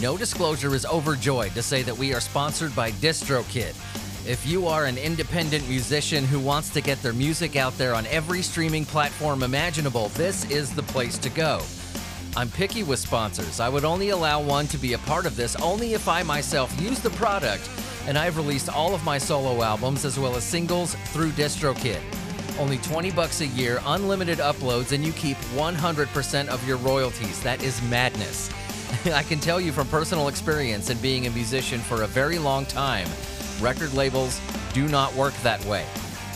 No Disclosure is overjoyed to say that we are sponsored by DistroKid. If you are an independent musician who wants to get their music out there on every streaming platform imaginable, this is the place to go. I'm picky with sponsors. I would only allow one to be a part of this only if I myself use the product, and I've released all of my solo albums as well as singles through DistroKid. Only 20 bucks a year, unlimited uploads, and you keep 100% of your royalties. That is madness. I can tell you from personal experience and being a musician for a very long time, record labels do not work that way.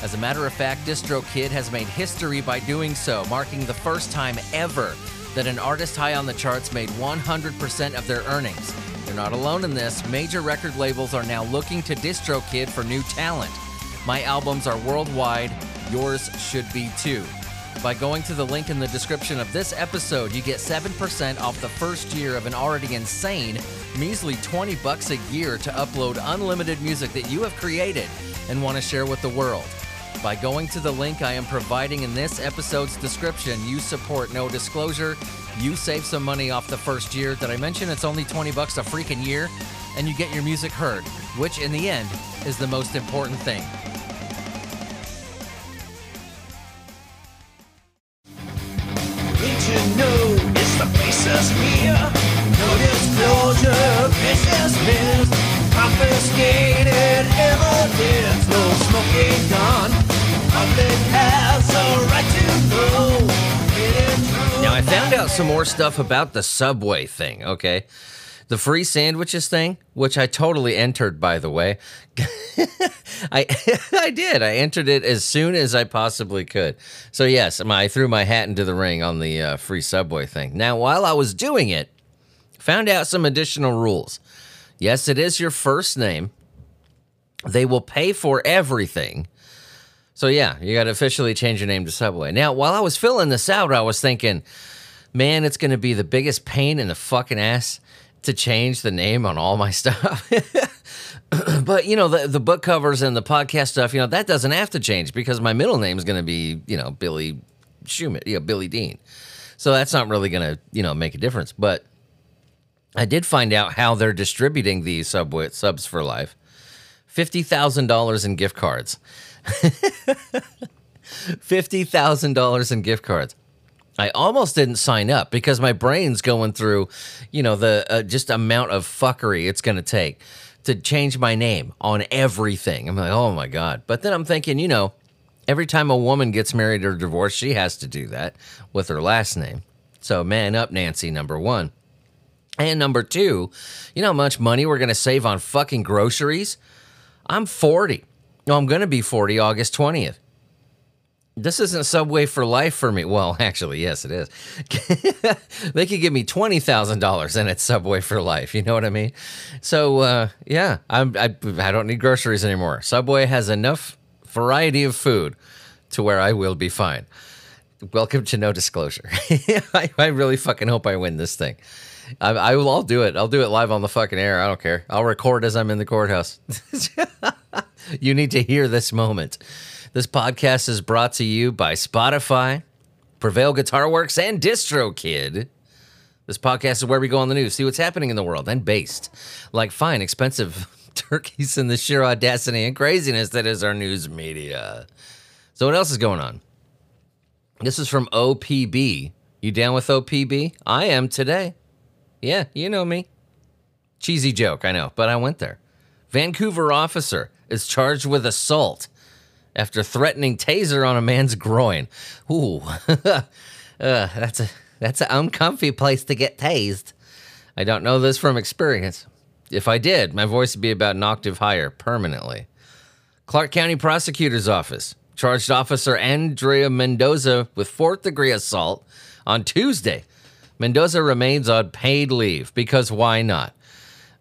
As a matter of fact, DistroKid has made history by doing so, marking the first time ever that an artist high on the charts made 100% of their earnings. They're not alone in this. Major record labels are now looking to DistroKid for new talent. My albums are worldwide. Yours should be too. By going to the link in the description of this episode, you get 7% off the first year of an already insane, measly 20 bucks a year to upload unlimited music that you have created and want to share with the world. By going to the link I am providing in this episode's description, you support no disclosure, you save some money off the first year. Did I mention it's only 20 bucks a freaking year? And you get your music heard, which in the end is the most important thing. More stuff about the Subway thing, okay? The free sandwiches thing, which I totally entered, by the way. I I did. I entered it as soon as I possibly could. So yes, I threw my hat into the ring on the uh, free Subway thing. Now, while I was doing it, found out some additional rules. Yes, it is your first name. They will pay for everything. So yeah, you got to officially change your name to Subway. Now, while I was filling this out, I was thinking, man, it's going to be the biggest pain in the fucking ass to change the name on all my stuff. but you know, the the book covers and the podcast stuff, you know, that doesn't have to change because my middle name is going to be, you know, Billy Schumit, you know, Billy Dean. So that's not really going to, you know, make a difference. But I did find out how they're distributing these Subway subs for life. Fifty thousand dollars in gift cards. Fifty thousand dollars in gift cards. I almost didn't sign up because my brain's going through, you know, the uh, just amount of fuckery it's going to take to change my name on everything. I'm like, oh my god. But then I'm thinking, you know, every time a woman gets married or divorced, she has to do that with her last name. So man up, Nancy. Number one. And number two, you know how much money we're going to save on fucking groceries? I'm 40. No, I'm going to be 40 August 20th. This isn't Subway for life for me. Well, actually, yes, it is. they could give me twenty thousand dollars and it's Subway for life. You know what I mean? So uh, yeah, I'm, I I don't need groceries anymore. Subway has enough variety of food to where I will be fine. Welcome to no disclosure. I, I really fucking hope I win this thing. I, I will. I'll do it. I'll do it live on the fucking air. I don't care. I'll record as I'm in the courthouse. you need to hear this moment. This podcast is brought to you by Spotify, Prevail Guitar Works, and DistroKid. This podcast is where we go on the news, see what's happening in the world, and based like fine, expensive turkeys in the sheer audacity and craziness that is our news media. So, what else is going on? This is from OPB. You down with OPB? I am today. Yeah, you know me. Cheesy joke, I know, but I went there. Vancouver officer is charged with assault after threatening taser on a man's groin. Ooh, uh, that's a that's an uncomfy place to get tased. I don't know this from experience. If I did, my voice would be about an octave higher permanently. Clark County Prosecutor's Office charged Officer Andrea Mendoza with fourth degree assault on Tuesday. Mendoza remains on paid leave because why not?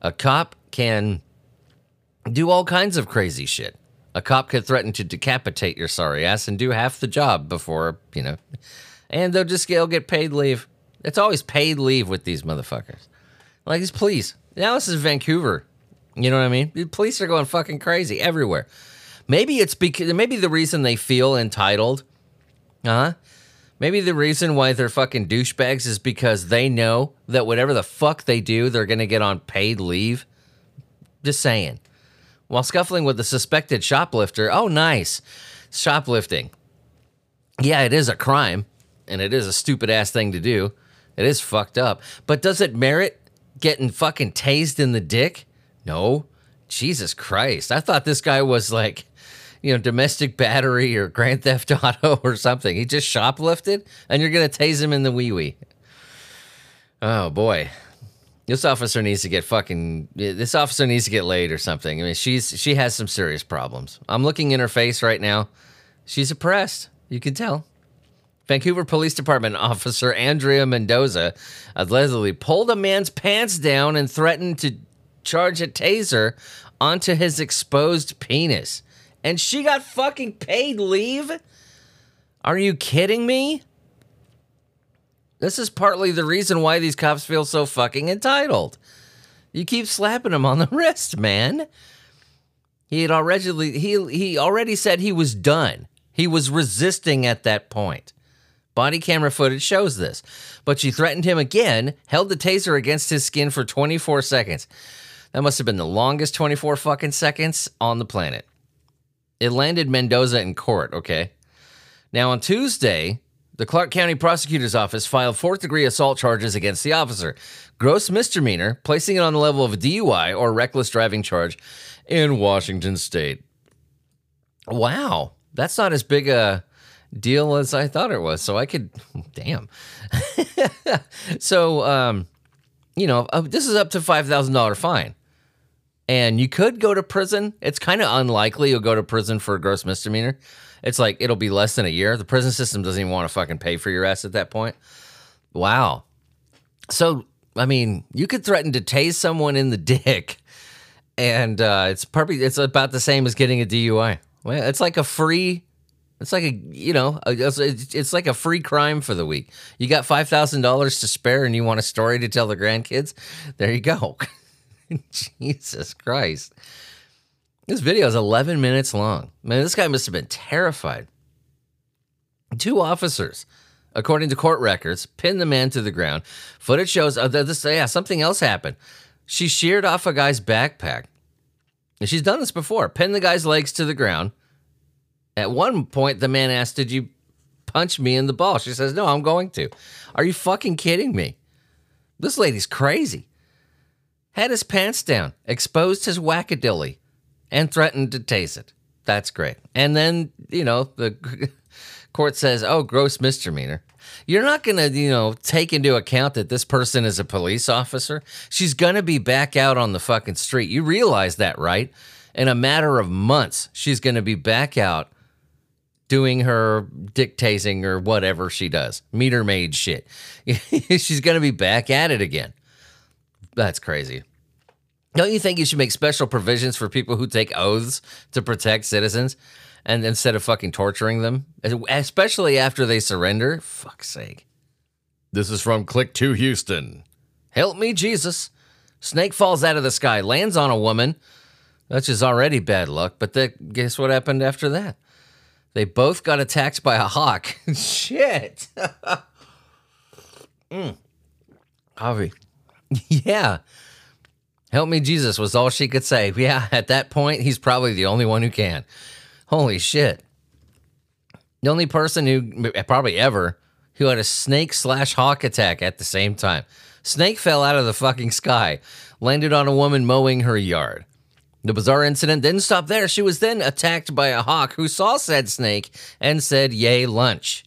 A cop can do all kinds of crazy shit. A cop could threaten to decapitate your sorry ass and do half the job before, you know, and they'll just they'll get paid leave. It's always paid leave with these motherfuckers. Like these police. Now this is Vancouver. You know what I mean? The police are going fucking crazy everywhere. Maybe it's because maybe the reason they feel entitled, huh? Maybe the reason why they're fucking douchebags is because they know that whatever the fuck they do, they're to get on paid leave. Just saying. While scuffling with the suspected shoplifter, oh, nice. Shoplifting. Yeah, it is a crime, and it is a stupid ass thing to do. It is fucked up. But does it merit getting fucking tased in the dick? No. Jesus Christ. I thought this guy was like, you know, domestic battery or Grand Theft Auto or something. He just shoplifted, and you're going to tase him in the wee wee. Oh, boy. This officer needs to get fucking. This officer needs to get laid or something. I mean, she's she has some serious problems. I'm looking in her face right now. She's oppressed. You can tell. Vancouver Police Department officer Andrea Mendoza allegedly pulled a man's pants down and threatened to charge a taser onto his exposed penis. And she got fucking paid leave? Are you kidding me? This is partly the reason why these cops feel so fucking entitled. You keep slapping him on the wrist, man. He had already he he already said he was done. He was resisting at that point. Body camera footage shows this. But she threatened him again, held the taser against his skin for 24 seconds. That must have been the longest 24 fucking seconds on the planet. It landed Mendoza in court, okay? Now on Tuesday, the Clark County Prosecutor's Office filed fourth degree assault charges against the officer. Gross misdemeanor, placing it on the level of a DUI or reckless driving charge in Washington state. Wow, that's not as big a deal as I thought it was. So I could, damn. so, um, you know, uh, this is up to $5,000 fine. And you could go to prison. It's kind of unlikely you'll go to prison for a gross misdemeanor. It's like it'll be less than a year. The prison system doesn't even want to fucking pay for your ass at that point. Wow. So, I mean, you could threaten to tase someone in the dick, and uh, it's probably it's about the same as getting a DUI. Well, it's like a free it's like a you know it's, like a free crime for the week. You got five thousand dollars to spare, and you want a story to tell the grandkids. There you go. Jesus Christ. This video is 11 minutes long. Man, this guy must have been terrified. Two officers, according to court records, pinned the man to the ground. Footage shows uh, this. Yeah, something else happened. She sheared off a guy's backpack. And she's done this before. Pinned the guy's legs to the ground. At one point, the man asked, "Did you punch me in the ball?" She says, "No, I'm going to." Are you fucking kidding me? This lady's crazy had his pants down, exposed his wackadilly, and threatened to tase it. That's great. And then, you know, the court says, oh, gross misdemeanor. You're not going to, you know, take into account that this person is a police officer. She's going to be back out on the fucking street. You realize that, right? In a matter of months, she's going to be back out doing her dictating or whatever she does, meter maid shit. she's going to be back at it again. That's crazy. Don't you think you should make special provisions for people who take oaths to protect citizens and instead of fucking torturing them, especially after they surrender? Fuck's sake. This is from Click2Houston. Help me, Jesus. Snake falls out of the sky, lands on a woman. That's just already bad luck, but the, guess what happened after that? They both got attacked by a hawk. Shit. mm. Javi. yeah. Help me, Jesus, was all she could say. Yeah, at that point, he's probably the only one who can. Holy shit. The only person who, probably ever, who had a snake slash hawk attack at the same time. Snake fell out of the fucking sky, landed on a woman mowing her yard. The bizarre incident didn't stop there. She was then attacked by a hawk who saw said snake and said, Yay, lunch.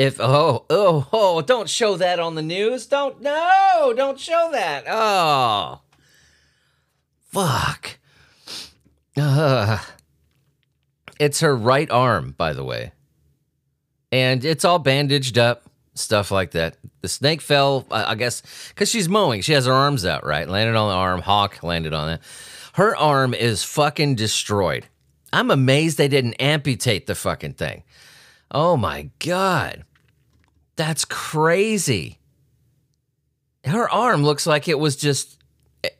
If oh oh oh, don't show that on the news. Don't no, don't show that. Oh, fuck. Uh, it's her right arm, by the way, and it's all bandaged up, stuff like that. The snake fell, I guess, because she's mowing. She has her arms out, right? Landed on the arm. Hawk landed on it. Her arm is fucking destroyed. I'm amazed they didn't amputate the fucking thing. Oh my god. That's crazy. Her arm looks like it was just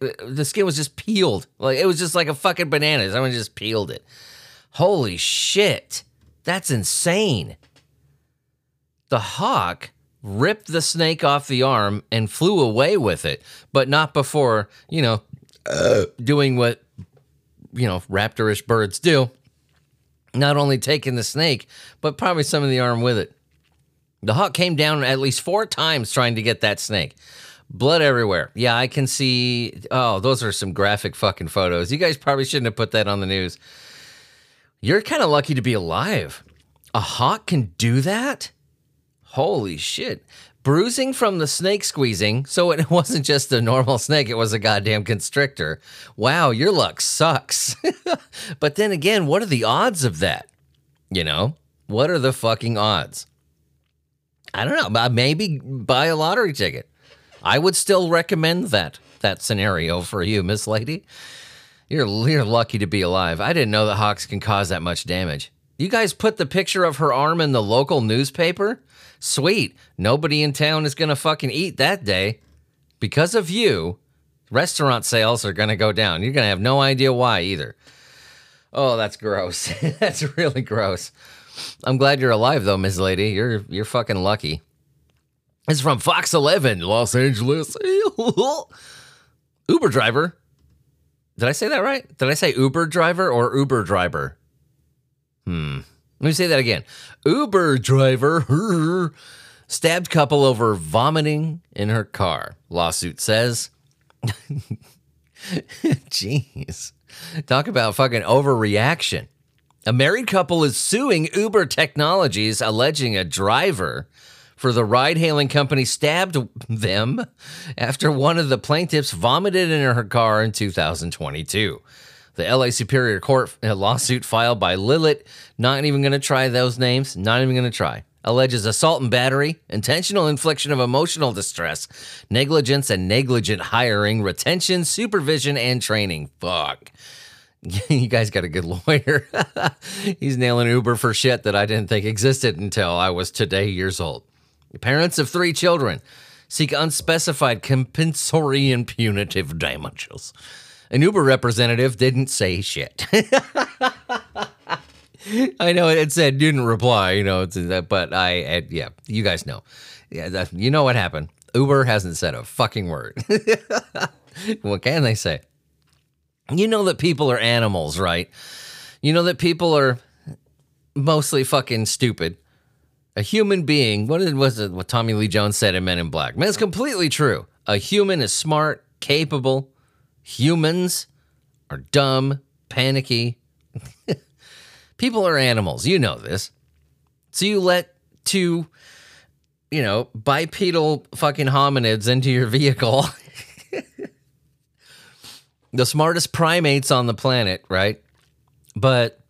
the skin was just peeled. Like it was just like a fucking banana. Someone just peeled it. Holy shit. That's insane. The hawk ripped the snake off the arm and flew away with it, but not before, you know, doing what, you know, raptorish birds do. Not only taking the snake, but probably some of the arm with it. The hawk came down at least four times trying to get that snake. Blood everywhere. Yeah, I can see. Oh, those are some graphic fucking photos. You guys probably shouldn't have put that on the news. You're kind of lucky to be alive. A hawk can do that? Holy shit. Bruising from the snake squeezing, so it wasn't just a normal snake, it was a goddamn constrictor. Wow, your luck sucks. but then again, what are the odds of that? You know, what are the fucking odds? I don't know, maybe buy a lottery ticket. I would still recommend that that scenario for you, Miss Lady. You're you're lucky to be alive. I didn't know that hawks can cause that much damage. You guys put the picture of her arm in the local newspaper? Sweet. Nobody in town is gonna fucking eat that day. Because of you, restaurant sales are gonna go down. You're gonna have no idea why either. Oh, that's gross. that's really gross. I'm glad you're alive though, Ms. Lady. You're you're fucking lucky. It's from Fox 11, Los Angeles. Uber driver. Did I say that right? Did I say Uber driver or Uber driver? Hmm. Let me say that again. Uber driver stabbed couple over vomiting in her car. Lawsuit says. Jeez. Talk about fucking overreaction. A married couple is suing Uber Technologies, alleging a driver for the ride hailing company stabbed them after one of the plaintiffs vomited in her car in 2022. The LA Superior Court lawsuit filed by Lilith, not even going to try those names, not even going to try, alleges assault and battery, intentional infliction of emotional distress, negligence and negligent hiring, retention, supervision, and training. Fuck. you guys got a good lawyer. He's nailing Uber for shit that I didn't think existed until I was today years old. Parents of three children seek unspecified compensatory and punitive damages. An Uber representative didn't say shit. I know it said didn't reply, you know, uh, but I, I yeah, you guys know. Yeah, that, you know what happened. Uber hasn't said a fucking word. what can they say? You know that people are animals, right? You know that people are mostly fucking stupid. A human being, what it was it what Tommy Lee Jones said in Men in Black? Man, it's completely true. A human is smart, capable. Humans are dumb, panicky. people are animals. You know this. So you let two, you know, bipedal fucking hominids into your vehicle. The smartest primates on the planet, right? But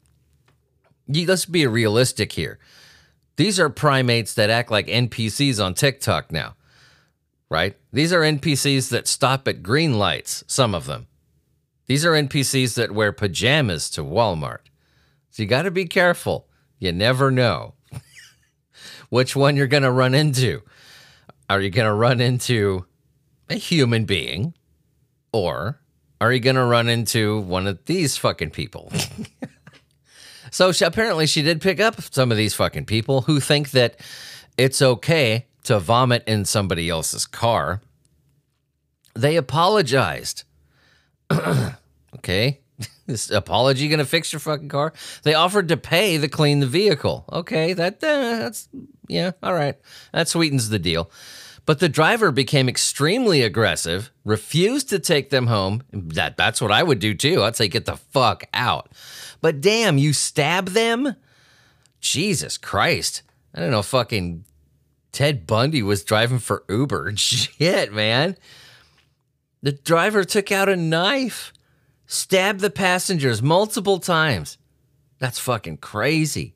let's be realistic here. These are primates that act like NPCs on TikTok now, right? These are NPCs that stop at green lights, some of them. These are NPCs that wear pajamas to Walmart. So you got to be careful. You never know which one you're going to run into. Are you going to run into a human being or are you going to run into one of these fucking people? so she, apparently she did pick up some of these fucking people who think that it's okay to vomit in somebody else's car. They apologized. okay. This apology going to fix your fucking car? They offered to pay to clean the vehicle. Okay, that uh, that's yeah, all right. That sweetens the deal. But the driver became extremely aggressive, refused to take them home. That that's what I would do too. I'd say get the fuck out. But damn, you stab them? Jesus Christ. I don't know fucking Ted Bundy was driving for Uber. Shit, man. The driver took out a knife, stabbed the passengers multiple times. That's fucking crazy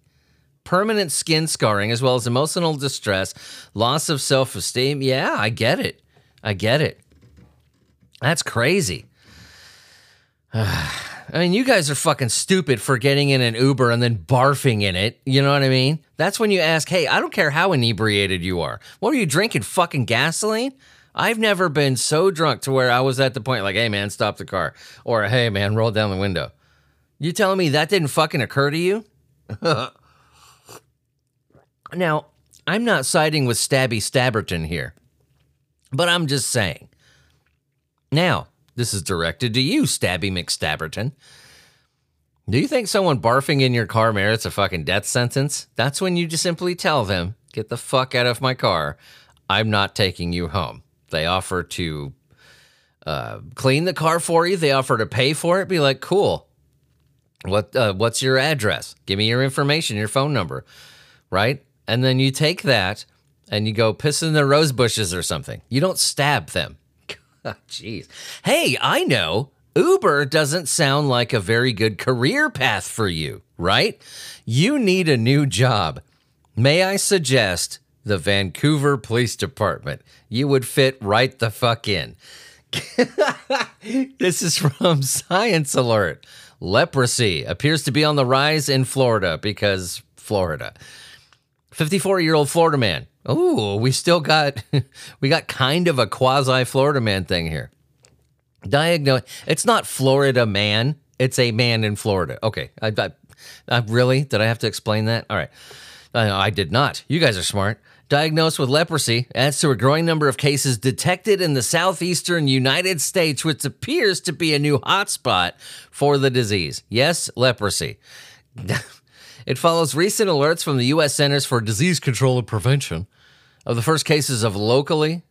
permanent skin scarring as well as emotional distress, loss of self esteem. Yeah, I get it. I get it. That's crazy. I mean, you guys are fucking stupid for getting in an Uber and then barfing in it. You know what I mean? That's when you ask, hey, I don't care how inebriated you are. What are you drinking? Fucking gasoline? I've never been so drunk to where I was at the point like, hey, man, stop the car. Or, hey, man, roll down the window. You telling me that didn't fucking occur to you? Now, I'm not siding with Stabby Stabberton here, but I'm just saying. Now, this is directed to you, Stabby McStabberton. Do you think someone barfing in your car merits a fucking death sentence? That's when you just simply tell them, get the fuck out of my car. I'm not taking you home. They offer to uh, clean the car for you. They offer to pay for it. Be like, cool. What uh, what's your address? Give me your information, your phone number, right? And then you take that and you go piss in the rose bushes or something. You don't stab them. Oh, jeez. Hey, I know. Uber doesn't sound like a very good career path for you, right? You need a new job. May I suggest the Vancouver Police Department? You would fit right the fuck in. this is from Science Alert. Leprosy appears to be on the rise in Florida because Florida. 54 year old Florida man. Ooh, we still got we got kind of a quasi Florida man thing here. Diagnose. It's not Florida man. It's a man in Florida. Okay. I, I, I really did I have to explain that? All right. Uh, I did not. You guys are smart. Diagnosed with leprosy adds to a growing number of cases detected in the southeastern United States, which appears to be a new hotspot for the disease. Yes, leprosy. it follows recent alerts from the U.S. Centers for Disease Control and Prevention of the first cases of locally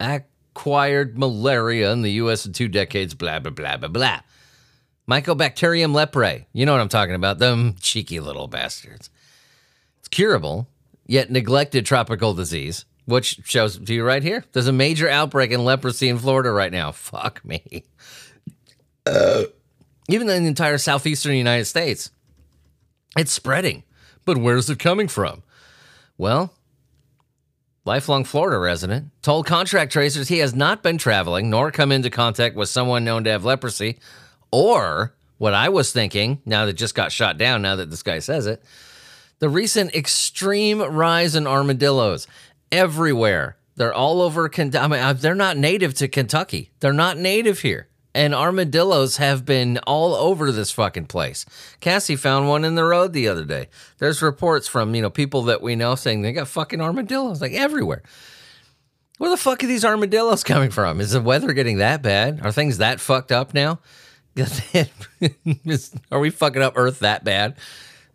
acquired malaria in the U.S. in two decades, blah, blah, blah, blah, blah. Mycobacterium leprae. You know what I'm talking about. Them cheeky little bastards. It's curable, yet neglected tropical disease, which shows to you right here. There's a major outbreak in leprosy in Florida right now. Fuck me. Uh, even in the entire southeastern United States. It's spreading. But where's it coming from? Well, lifelong Florida resident told contract tracers he has not been traveling nor come into contact with someone known to have leprosy, or what I was thinking, now that just got shot down, now that this guy says it, the recent extreme rise in armadillos everywhere. They're all over. Ken- I mean, uh, they're not native to Kentucky. They're not native here. And armadillos have been all over this fucking place. Cassie found one in the road the other day. There's reports from, you know, people that we know saying they got fucking armadillos like everywhere. Where the fuck are these armadillos coming from? Is the weather getting that bad? Are things that fucked up now? are we fucking up Earth that bad?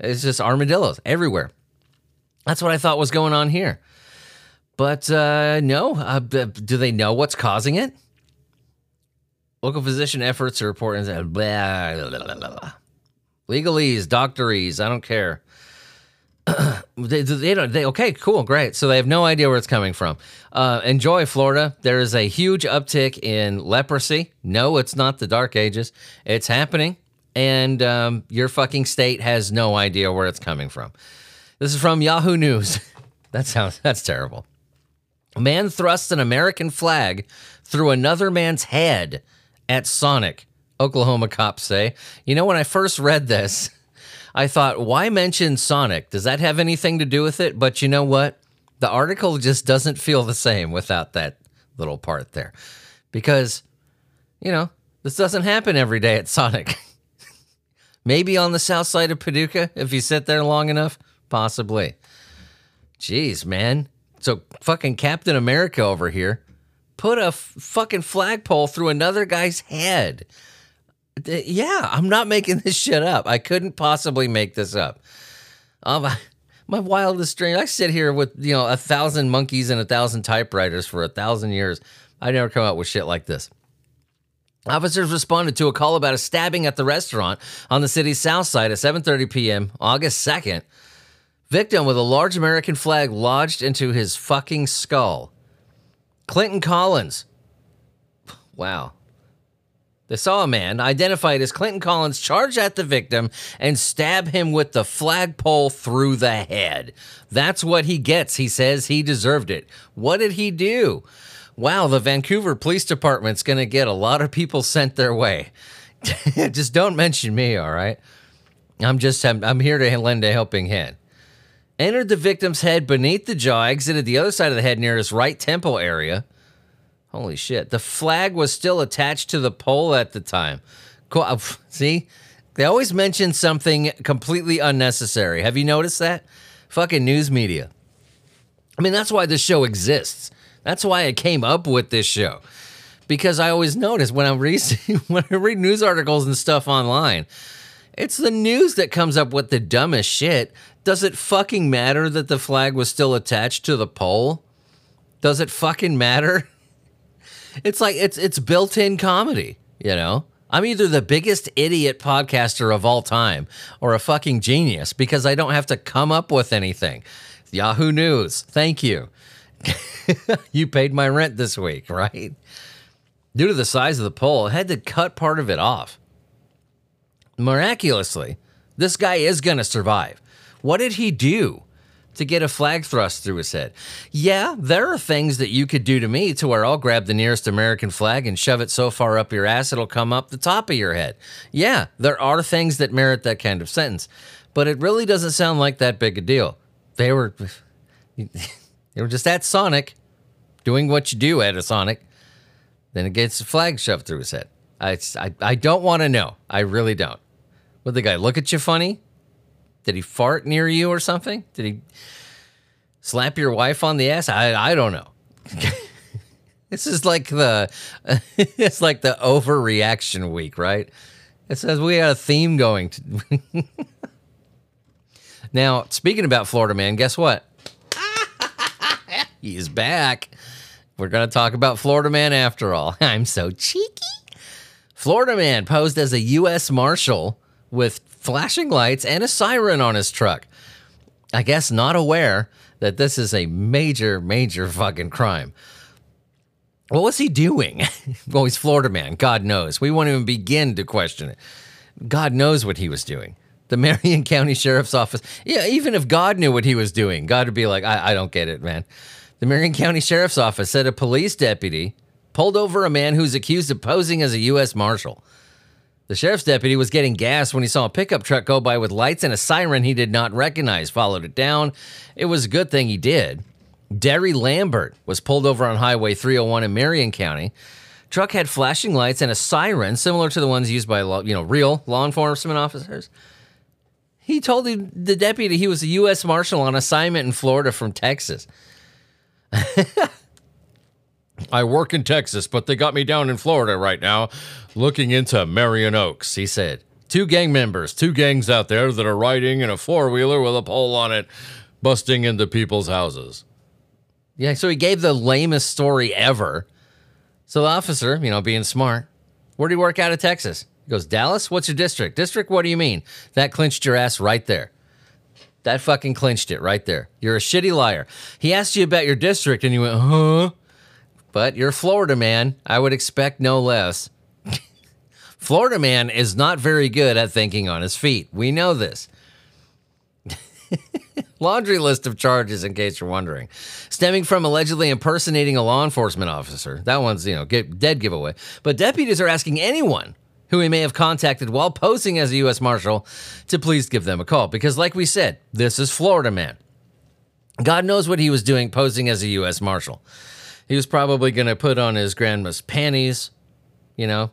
It's just armadillos everywhere. That's what I thought was going on here. But uh, no, uh, do they know what's causing it? Local physician efforts to report and blah, blah, blah, blah. legalese, doctorese. I don't care. they, they don't. They okay, cool, great. So they have no idea where it's coming from. Uh, enjoy Florida. There is a huge uptick in leprosy. No, it's not the Dark Ages. It's happening and um, your fucking state has no idea where it's coming from. This is from Yahoo News. that sounds that's terrible. A man thrusts an American flag through another man's head at Sonic. Oklahoma cops say. You know, when I first read this, I thought, why mention Sonic? Does that have anything to do with it? But you know what? The article just doesn't feel the same without that little part there. Because, you know, this doesn't happen every day at Sonic. Maybe on the south side of Paducah if you sit there long enough. Possibly. Jeez, man. So fucking Captain America over here put a f- fucking flagpole through another guy's head. Yeah, I'm not making this shit up. I couldn't possibly make this up. Um, my wildest dream. I sit here with you know a thousand monkeys and a thousand typewriters for a thousand years. I never come up with shit like this. Officers responded to a call about a stabbing at the restaurant on the city's south side at 7:30 p.m. August 2nd. Victim with a large American flag lodged into his fucking skull. Clinton Collins. Wow. They saw a man identified as Clinton Collins charge at the victim and stab him with the flagpole through the head. That's what he gets. He says he deserved it. What did he do? wow, the Vancouver Police Department's going to get a lot of people sent their way. just don't mention me, all right? I'm just, I'm, I'm here to lend a helping hand. Entered the victim's head beneath the jaw, exited the other side of the head near his right temple area. Holy shit. The flag was still attached to the pole at the time. Cool. Uh, see? They always mention something completely unnecessary. Have you noticed that? Fucking news media. I mean, that's why this show exists. That's why I came up with this show. Because I always notice when I read when I read news articles and stuff online, it's the news that comes up with the dumbest shit. Does it fucking matter that the flag was still attached to the pole? Does it fucking matter? It's like it's it's built-in comedy, you know? I'm either the biggest idiot podcaster of all time or a fucking genius because I don't have to come up with anything. Yahoo News, thank you. you paid my rent this week, right? Due to the size of the pole, I had to cut part of it off. Miraculously, this guy is going to survive. What did he do to get a flag thrust through his head? Yeah, there are things that you could do to me to where I'll grab the nearest American flag and shove it so far up your ass it'll come up the top of your head. Yeah, there are things that merit that kind of sentence, but it really doesn't sound like that big a deal. They were they were just at Sonic doing what you do at a Sonic. Then it gets a flag shoved through his head. I, I, I don't want to know. I really don't. Would the guy look at you funny? Did he fart near you or something? Did he slap your wife on the ass? I, I don't know. this is like the it's like the overreaction week, right? It says we had a theme going. Now, speaking about Florida man, guess what? He's back. We're going to talk about Florida man after all. I'm so cheeky. Florida man posed as a U.S. Marshal with flashing lights and a siren on his truck. I guess not aware that this is a major, major fucking crime. What was he doing? well, he's Florida man. God knows. We won't even begin to question it. God knows what he was doing. The Marion County Sheriff's Office. Yeah, even if God knew what he was doing, God would be like, I, I don't get it, man. The Marion County Sheriff's Office said a police deputy pulled over a man who's accused of posing as a U.S. Marshal. The sheriff's deputy was getting gas when he saw a pickup truck go by with lights and a siren he did not recognize, followed it down. It was a good thing he did. Derry Lambert was pulled over on Highway 301 in Marion County. Truck had flashing lights and a siren similar to the ones used by you know real law enforcement officers. He told the, the deputy he was a U.S. Marshal on assignment in Florida from Texas. I work in Texas, but they got me down in Florida right now, looking into Marion Oaks, he said. Two gang members, two gangs out there that are riding in a four wheeler with a pole on it, busting into people's houses. Yeah, so he gave the lamest story ever. So the officer, you know, being smart, where do you work out of Texas? He goes, Dallas? What's your district? District, what do you mean? That clinched your ass right there. That fucking clinched it right there. You're a shitty liar. He asked you about your district and you went, huh? But you're Florida man. I would expect no less. Florida man is not very good at thinking on his feet. We know this. Laundry list of charges, in case you're wondering, stemming from allegedly impersonating a law enforcement officer. That one's, you know, get, dead giveaway. But deputies are asking anyone who he may have contacted while posing as a U.S. Marshal to please give them a call. Because, like we said, this is Florida man. God knows what he was doing posing as a U.S. Marshal. He was probably going to put on his grandma's panties, you know,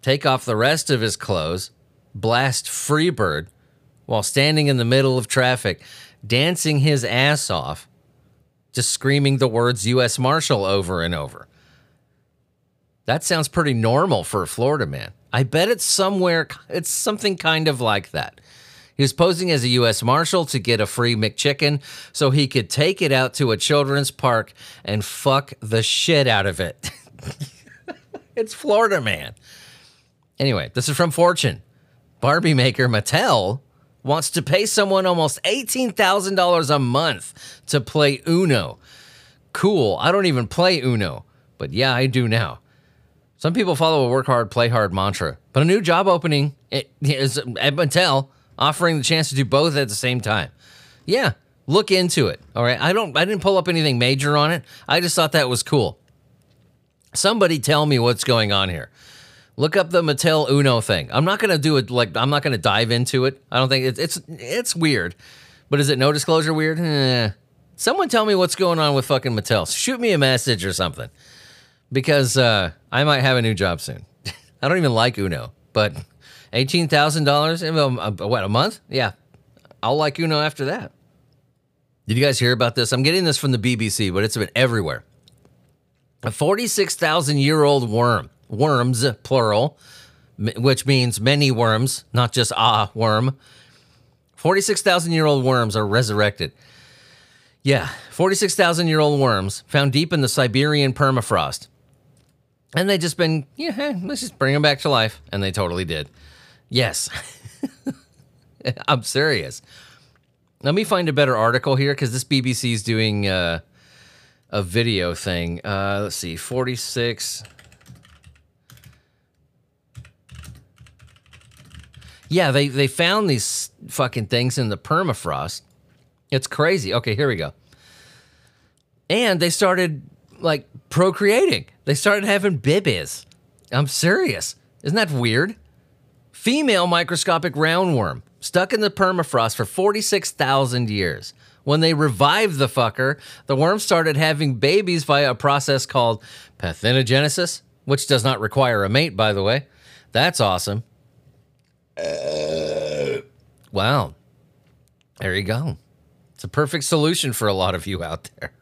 take off the rest of his clothes, blast Freebird while standing in the middle of traffic, dancing his ass off, just screaming the words U.S. Marshal over and over. That sounds pretty normal for a Florida man. I bet it's somewhere, it's something kind of like that. He was posing as a U.S. Marshal to get a free McChicken so he could take it out to a children's park and fuck the shit out of it. it's Florida Man. Anyway, this is from Fortune. Barbie maker Mattel wants to pay someone almost $18,000 a month to play Uno. Cool. I don't even play Uno, but yeah, I do now. Some people follow a work hard, play hard mantra, but a new job opening is at Mattel offering the chance to do both at the same time. Yeah, look into it. All right. I don't I didn't pull up anything major on it. I just thought that was cool. Somebody tell me what's going on here. Look up the Mattel Uno thing. I'm not gonna do it like I'm not gonna dive into it. I don't think it's it's it's weird. But is it no disclosure weird? Eh. Someone tell me what's going on with fucking Mattel. Shoot me a message or something. Because uh, I might have a new job soon. I don't even like Uno, but $18,000 in what a month? Yeah. I'll like know after that. Did you guys hear about this? I'm getting this from the BBC, but it's been everywhere. A 46,000 year old worm, worms, plural, which means many worms, not just a worm. 46,000 year old worms are resurrected. Yeah, 46,000 year old worms found deep in the Siberian permafrost. And they just been, yeah, let's just bring them back to life. And they totally did. Yes. I'm serious. Let me find a better article here because this BBC is doing uh, a video thing. Uh, let's see, 46. Yeah, they, they found these fucking things in the permafrost. It's crazy. Okay, here we go. And they started like procreating. They started having babies. I'm serious. Isn't that weird? Female microscopic roundworm stuck in the permafrost for 46,000 years. When they revived the fucker, the worm started having babies via a process called parthenogenesis, which does not require a mate, by the way. That's awesome. Uh, Wow. There you go. It's a perfect solution for a lot of you out there.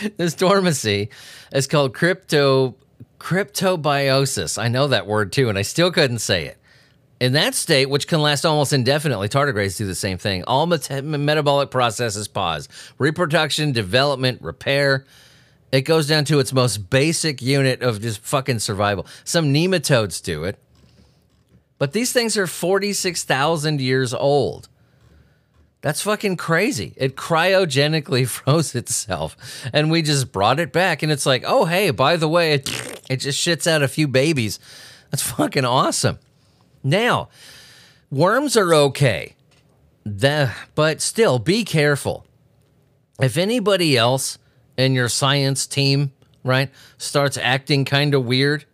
this dormancy is called crypto cryptobiosis. I know that word too, and I still couldn't say it. In that state, which can last almost indefinitely, tardigrades do the same thing. All meta- metabolic processes pause. Reproduction, development, repair. It goes down to its most basic unit of just fucking survival. Some nematodes do it. But these things are 46,000 years old. That's fucking crazy. It cryogenically froze itself and we just brought it back. And it's like, oh, hey, by the way, it, it just shits out a few babies. That's fucking awesome. Now, worms are okay, the, but still be careful. If anybody else in your science team, right, starts acting kind of weird,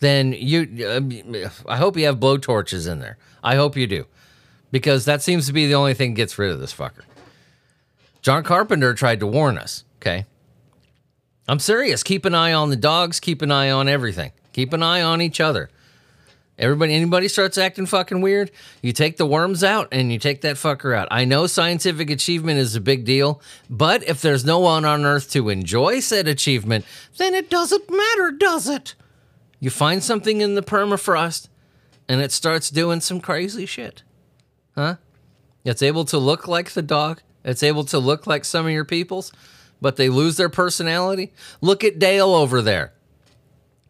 then you, I hope you have blowtorches in there. I hope you do because that seems to be the only thing that gets rid of this fucker. John Carpenter tried to warn us, okay? I'm serious. Keep an eye on the dogs, keep an eye on everything. Keep an eye on each other. Everybody anybody starts acting fucking weird, you take the worms out and you take that fucker out. I know scientific achievement is a big deal, but if there's no one on earth to enjoy said achievement, then it doesn't matter, does it? You find something in the permafrost and it starts doing some crazy shit. Huh? It's able to look like the dog. It's able to look like some of your peoples, but they lose their personality. Look at Dale over there.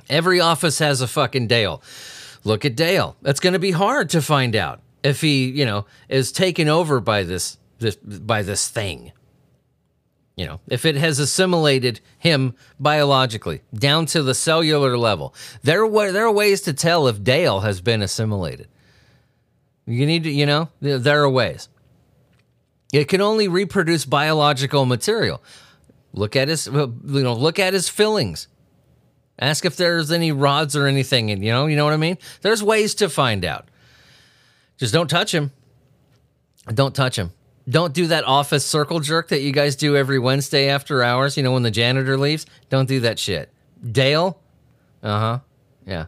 Every office has a fucking Dale. Look at Dale. That's going to be hard to find out if he, you know, is taken over by this this by this thing. You know, if it has assimilated him biologically down to the cellular level. There are there are ways to tell if Dale has been assimilated. You need to, you know, there are ways. It can only reproduce biological material. Look at his, you know, look at his fillings. Ask if there's any rods or anything, and you know, you know what I mean. There's ways to find out. Just don't touch him. Don't touch him. Don't do that office circle jerk that you guys do every Wednesday after hours. You know when the janitor leaves. Don't do that shit. Dale. Uh huh. Yeah.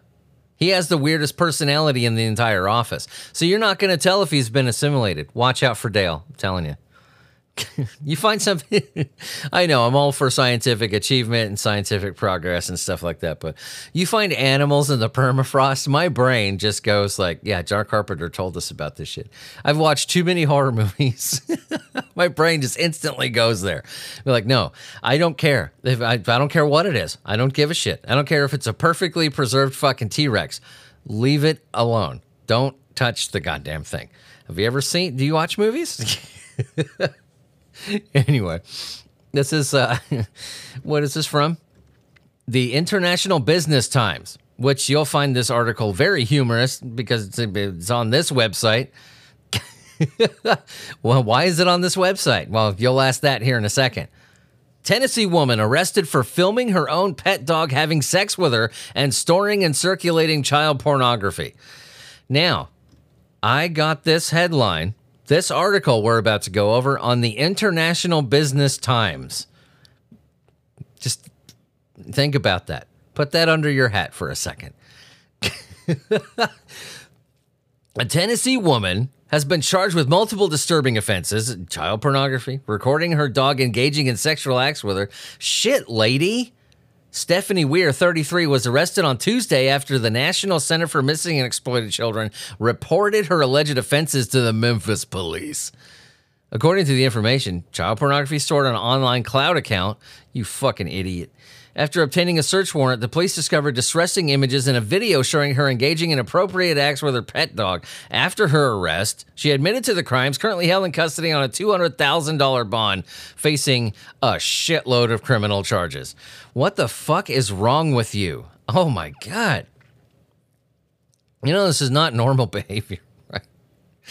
He has the weirdest personality in the entire office. So you're not going to tell if he's been assimilated. Watch out for Dale. I'm telling you. you find something. I know I'm all for scientific achievement and scientific progress and stuff like that, but you find animals in the permafrost, my brain just goes like, yeah, John Carpenter told us about this shit. I've watched too many horror movies. my brain just instantly goes there. Be like, no, I don't care. If I, I don't care what it is. I don't give a shit. I don't care if it's a perfectly preserved fucking T Rex. Leave it alone. Don't touch the goddamn thing. Have you ever seen? Do you watch movies? anyway, this is uh, what is this from? The International Business Times, which you'll find this article very humorous because it's, it's on this website. well, why is it on this website? Well, you'll ask that here in a second. Tennessee woman arrested for filming her own pet dog having sex with her and storing and circulating child pornography. Now, I got this headline, this article we're about to go over on the International Business Times. Just think about that. Put that under your hat for a second. a Tennessee woman has been charged with multiple disturbing offenses child pornography, recording her dog engaging in sexual acts with her. Shit, lady. Stephanie Weir, 33, was arrested on Tuesday after the National Center for Missing and Exploited Children reported her alleged offenses to the Memphis police. According to the information, child pornography stored on an online cloud account. You fucking idiot. After obtaining a search warrant, the police discovered distressing images and a video showing her engaging in appropriate acts with her pet dog. After her arrest, she admitted to the crimes, currently held in custody on a $200,000 bond, facing a shitload of criminal charges. What the fuck is wrong with you? Oh my God. You know, this is not normal behavior, right?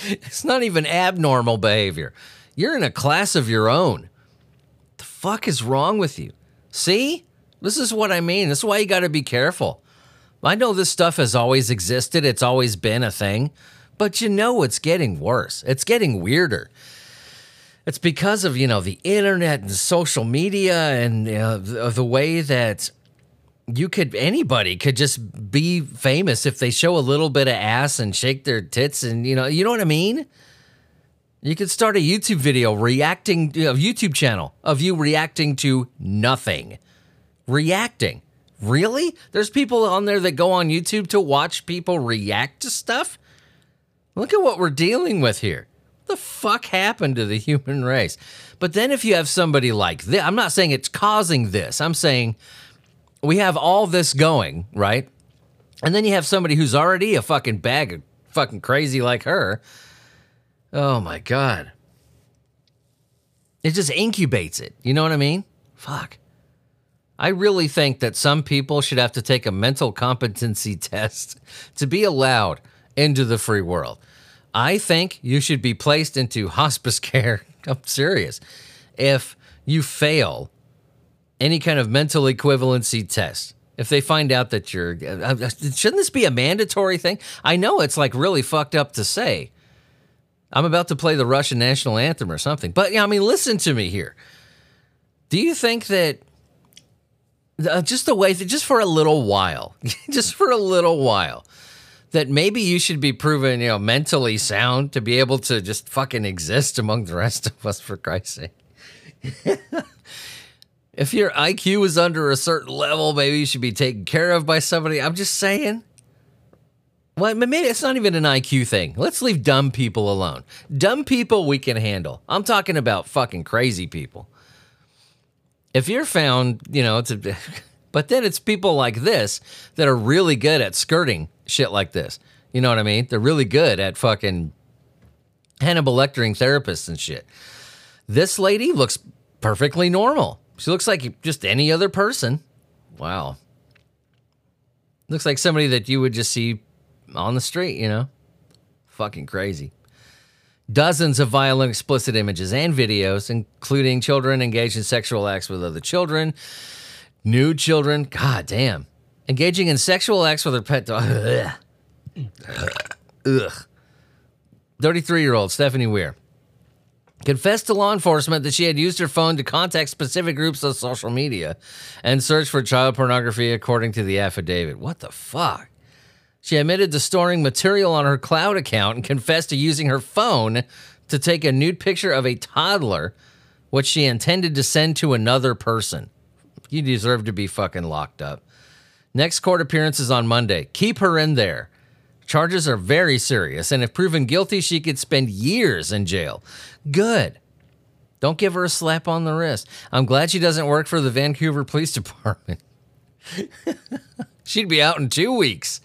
It's not even abnormal behavior. You're in a class of your own. The fuck is wrong with you? See? This is what I mean. This is why you got to be careful. I know this stuff has always existed, it's always been a thing, but you know it's getting worse. It's getting weirder. It's because of, you know, the internet and social media and uh, the, the way that you could anybody could just be famous if they show a little bit of ass and shake their tits and you know, you know what I mean? You could start a YouTube video reacting a YouTube channel of you reacting to nothing reacting. Really? There's people on there that go on YouTube to watch people react to stuff? Look at what we're dealing with here. What the fuck happened to the human race? But then if you have somebody like this, I'm not saying it's causing this. I'm saying we have all this going, right? And then you have somebody who's already a fucking bag of fucking crazy like her. Oh my God. It just incubates it. You know what I mean? Fuck. I really think that some people should have to take a mental competency test to be allowed into the free world. I think you should be placed into hospice care. I'm serious. If you fail any kind of mental equivalency test, if they find out that you're, uh, shouldn't this be a mandatory thing? I know it's like really fucked up to say. I'm about to play the Russian national anthem or something, but yeah, I mean, listen to me here. Do you think that uh, just the way just for a little while, just for a little while, that maybe you should be proven, you know, mentally sound to be able to just fucking exist among the rest of us, for Christ's sake. if your IQ is under a certain level, maybe you should be taken care of by somebody. I'm just saying. Well, maybe it's not even an IQ thing. Let's leave dumb people alone. Dumb people we can handle. I'm talking about fucking crazy people if you're found, you know, it's a, but then it's people like this that are really good at skirting shit like this. You know what I mean? They're really good at fucking Hannibal lecturing therapists and shit. This lady looks perfectly normal. She looks like just any other person. Wow. Looks like somebody that you would just see on the street, you know? Fucking crazy dozens of violent, explicit images and videos, including children engaged in sexual acts with other children, nude children. God damn. Engaging in sexual acts with their pet dog. Ugh. 33 year old Stephanie Weir confessed to law enforcement that she had used her phone to contact specific groups on social media and search for child pornography, according to the affidavit. What the fuck? She admitted to storing material on her cloud account and confessed to using her phone to take a nude picture of a toddler, which she intended to send to another person. You deserve to be fucking locked up. Next court appearance is on Monday. Keep her in there. Charges are very serious, and if proven guilty, she could spend years in jail. Good. Don't give her a slap on the wrist. I'm glad she doesn't work for the Vancouver Police Department. She'd be out in two weeks.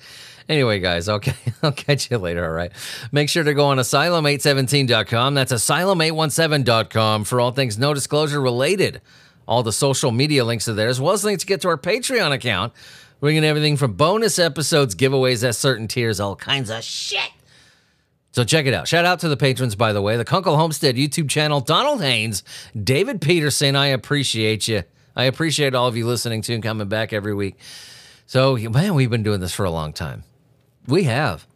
Anyway, guys, okay, I'll catch you later, all right? Make sure to go on asylum817.com. That's asylum817.com for all things no disclosure related. All the social media links are there, as well as links to get to our Patreon account, bringing everything from bonus episodes, giveaways at certain tiers, all kinds of shit. So check it out. Shout out to the patrons, by the way. The Kunkel Homestead YouTube channel, Donald Haynes, David Peterson. I appreciate you. I appreciate all of you listening to and coming back every week. So, man, we've been doing this for a long time. We have.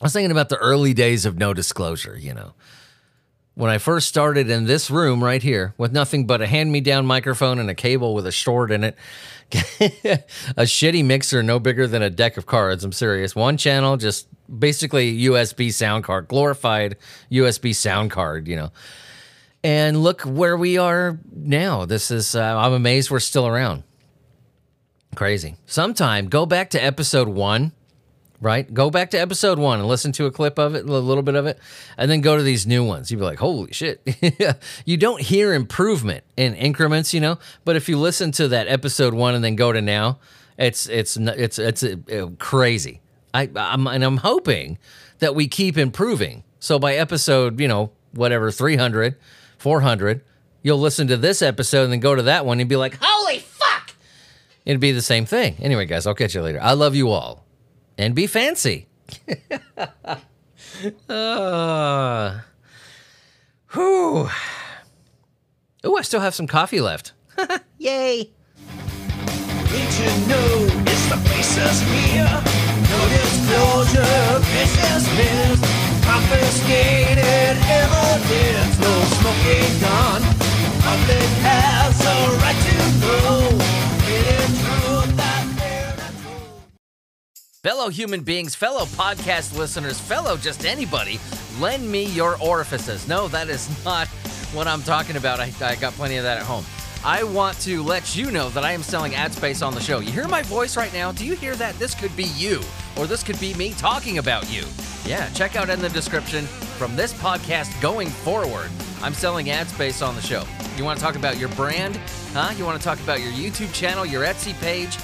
I was thinking about the early days of no disclosure, you know. when I first started in this room right here with nothing but a hand me down microphone and a cable with a short in it, a shitty mixer no bigger than a deck of cards. I'm serious. One channel, just basically USB sound card, glorified USB sound card, you know. And look where we are now. This is, uh, I'm amazed we're still around. Crazy. Sometime go back to episode one right? Go back to episode one and listen to a clip of it, a little bit of it, and then go to these new ones. You'd be like, holy shit. you don't hear improvement in increments, you know, but if you listen to that episode one and then go to now, it's it's it's it's, uh, crazy. I I'm, and I'm hoping that we keep improving. So by episode, you know, whatever 300, 400, you'll listen to this episode and then go to that one and be like, holy fuck. It'd be the same thing. Anyway, guys, I'll catch you later. I love you all and be fancy. uh, whew. Oh, I still have some coffee left. Yay. Did you know it's the faceless here? No disclosure, business missed. Confiscated evidence, no smoking gun. Public has a right to know. Fellow human beings, fellow podcast listeners, fellow just anybody, lend me your orifices. No, that is not what I'm talking about. I, I got plenty of that at home. I want to let you know that I am selling ad space on the show. You hear my voice right now? Do you hear that? This could be you, or this could be me talking about you. Yeah, check out in the description from this podcast going forward. I'm selling ad space on the show. You want to talk about your brand? Huh? You want to talk about your YouTube channel, your Etsy page?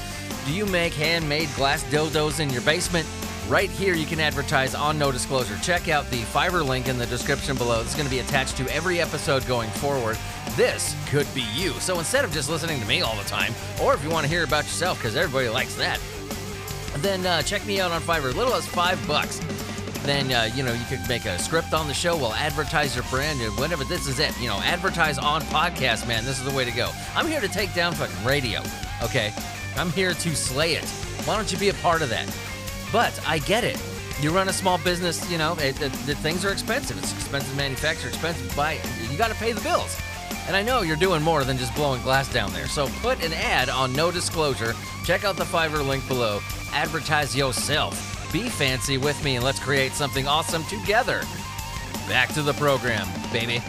Do you make handmade glass dildos in your basement? Right here, you can advertise on no disclosure. Check out the Fiverr link in the description below. It's going to be attached to every episode going forward. This could be you. So instead of just listening to me all the time, or if you want to hear about yourself, because everybody likes that, then uh, check me out on Fiverr. Little as five bucks. Then uh, you know you could make a script on the show. We'll advertise your brand and whatever. This is it. You know, advertise on podcast, man. This is the way to go. I'm here to take down fucking radio. Okay, I'm here to slay it. Why don't you be a part of that? But I get it. You run a small business, you know, it, it, the things are expensive. It's expensive to manufacture, expensive to buy. You got to pay the bills. And I know you're doing more than just blowing glass down there. So put an ad on no disclosure. Check out the Fiverr link below. Advertise yourself. Be fancy with me and let's create something awesome together. Back to the program, baby.